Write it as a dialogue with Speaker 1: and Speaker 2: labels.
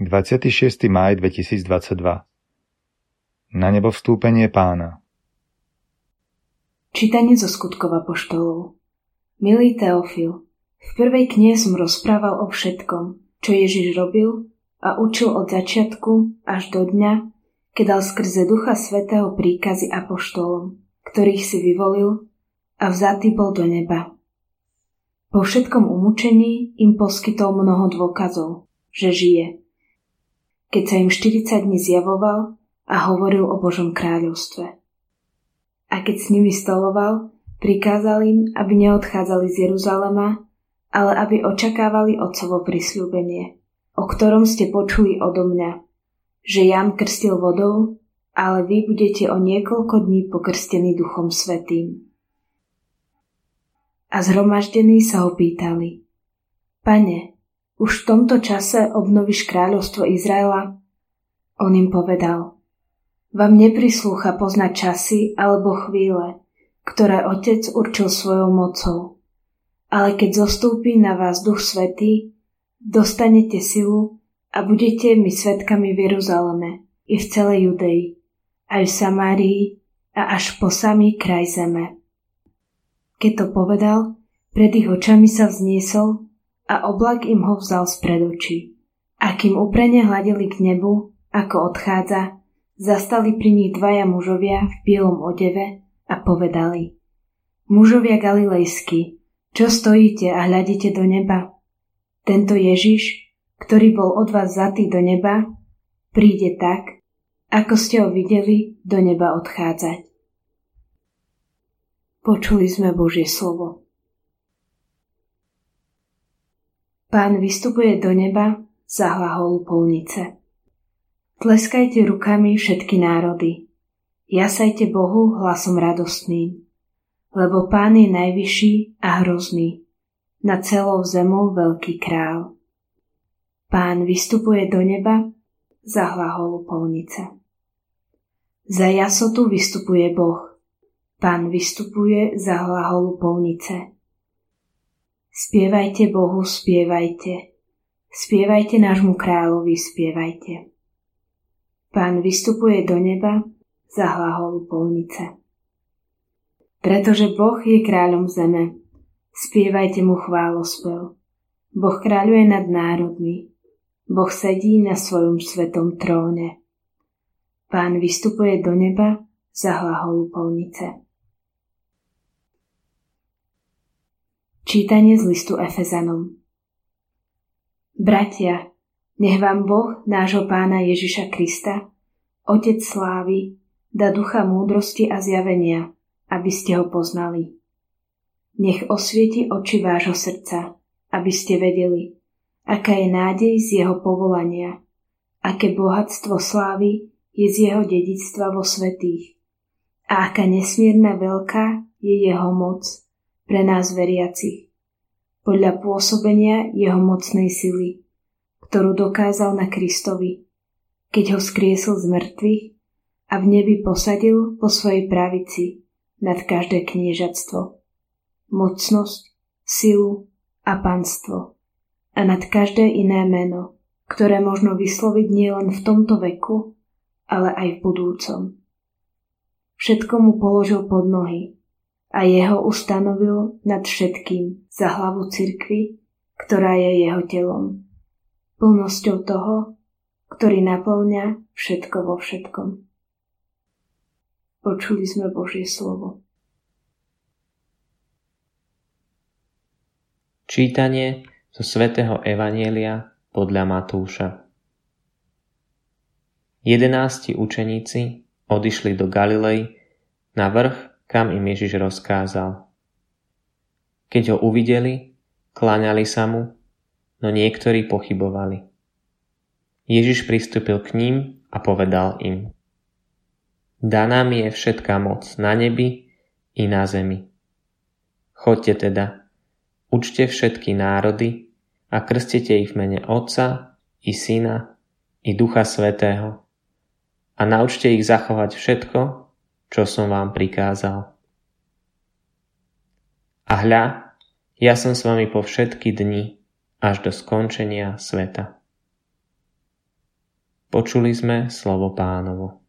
Speaker 1: 26. máj 2022 Na nebo vstúpenie pána
Speaker 2: Čítanie zo skutkov apoštolov Milý Teofil, v prvej knihe som rozprával o všetkom, čo Ježiš robil a učil od začiatku až do dňa, keď dal skrze Ducha Svetého príkazy apoštolom, ktorých si vyvolil a vzatý bol do neba. Po všetkom umúčení im poskytol mnoho dôkazov, že žije keď sa im 40 dní zjavoval a hovoril o Božom kráľovstve. A keď s nimi stoloval, prikázal im, aby neodchádzali z Jeruzalema, ale aby očakávali Otcovo prisľúbenie, o ktorom ste počuli odo mňa, že Jan krstil vodou, ale vy budete o niekoľko dní pokrstení Duchom Svetým. A zhromaždení sa ho pýtali, Pane, už v tomto čase obnovíš kráľovstvo Izraela? On im povedal, vám neprislúcha poznať časy alebo chvíle, ktoré Otec určil svojou mocou. Ale keď zostúpi na vás Duch Svetý, dostanete silu a budete mi svetkami v Jeruzaleme i v celej Judei, aj v Samárii a až po samý kraj zeme. Keď to povedal, pred ich očami sa vzniesol a oblak im ho vzal spred očí. A kým uprene hľadeli k nebu, ako odchádza, zastali pri nich dvaja mužovia v bielom odeve a povedali Mužovia galilejskí, čo stojíte a hľadíte do neba? Tento Ježiš, ktorý bol od vás zatý do neba, príde tak, ako ste ho videli do neba odchádzať. Počuli sme Božie slovo. Pán vystupuje do neba za hlaholu polnice. Tleskajte rukami všetky národy. Jasajte Bohu hlasom radostným. Lebo Pán je najvyšší a hrozný. Na celou zemou veľký král. Pán vystupuje do neba za hlaholu polnice. Za jasotu vystupuje Boh. Pán vystupuje za hlaholu polnice. Spievajte Bohu, spievajte. Spievajte nášmu kráľovi, spievajte. Pán vystupuje do neba za polnice. Pretože Boh je kráľom zeme, spievajte mu chválospev. Boh kráľuje nad národmi. Boh sedí na svojom svetom tróne. Pán vystupuje do neba za hlaholu polnice. Čítanie z listu Efezanom Bratia, nech vám Boh, nášho pána Ježiša Krista, Otec slávy, dá ducha múdrosti a zjavenia, aby ste ho poznali. Nech osvieti oči vášho srdca, aby ste vedeli, aká je nádej z jeho povolania, aké bohatstvo slávy je z jeho dedictva vo svetých a aká nesmierna veľká je jeho moc pre nás veriacich, podľa pôsobenia jeho mocnej sily, ktorú dokázal na Kristovi, keď ho skriesol z mŕtvych a v nebi posadil po svojej pravici nad každé kniežatstvo, mocnosť, silu a panstvo a nad každé iné meno, ktoré možno vysloviť nielen v tomto veku, ale aj v budúcom. Všetko mu položil pod nohy a jeho ustanovil nad všetkým za hlavu cirkvy, ktorá je jeho telom. Plnosťou toho, ktorý naplňa všetko vo všetkom. Počuli sme Božie slovo.
Speaker 3: Čítanie zo svätého Evanielia podľa Matúša. Jedenácti učeníci odišli do Galilei na vrch kam im Ježiš rozkázal. Keď ho uvideli, kláňali sa mu, no niektorí pochybovali. Ježiš pristúpil k ním a povedal im. Daná mi je všetká moc na nebi i na zemi. Choďte teda, učte všetky národy a krstite ich v mene Otca i Syna i Ducha Svetého a naučte ich zachovať všetko, čo som vám prikázal. A hľa, ja som s vami po všetky dni až do skončenia sveta. Počuli sme slovo pánovo.